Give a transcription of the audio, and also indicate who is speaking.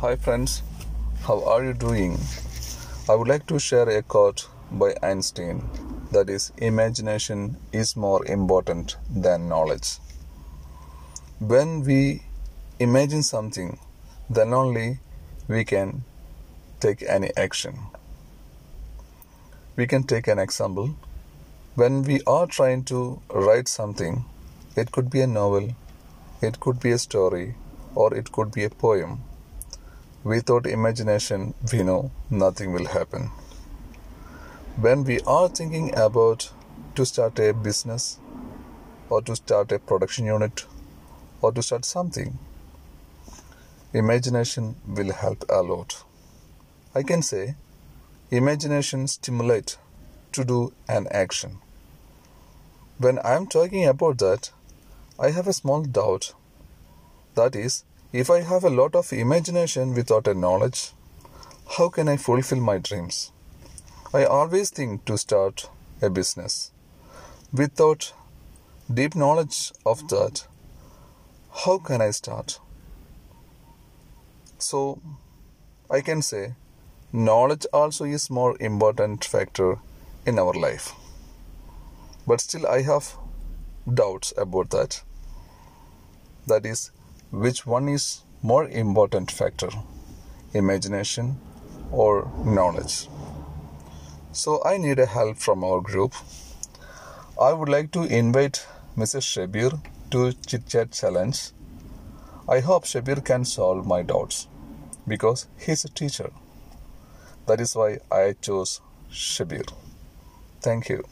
Speaker 1: Hi, friends. How are you doing? I would like to share a quote by Einstein that is, imagination is more important than knowledge. When we imagine something, then only we can take any action. We can take an example. When we are trying to write something, it could be a novel, it could be a story, or it could be a poem. Without imagination, we know nothing will happen. When we are thinking about to start a business, or to start a production unit, or to start something, imagination will help a lot. I can say imagination stimulate to do an action. When I am talking about that, I have a small doubt. That is, if I have a lot of imagination without a knowledge, how can I fulfill my dreams? I always think to start a business. Without deep knowledge of that, how can I start? So, I can say knowledge also is more important factor in our life. But still I have doubts about that. That is which one is more important factor imagination or knowledge? So i need a help from our group. I would like to invite mrs shabir to chit chat challenge. I hope shabir can solve my doubts because he's a teacher. That is why i chose shabir. Thank you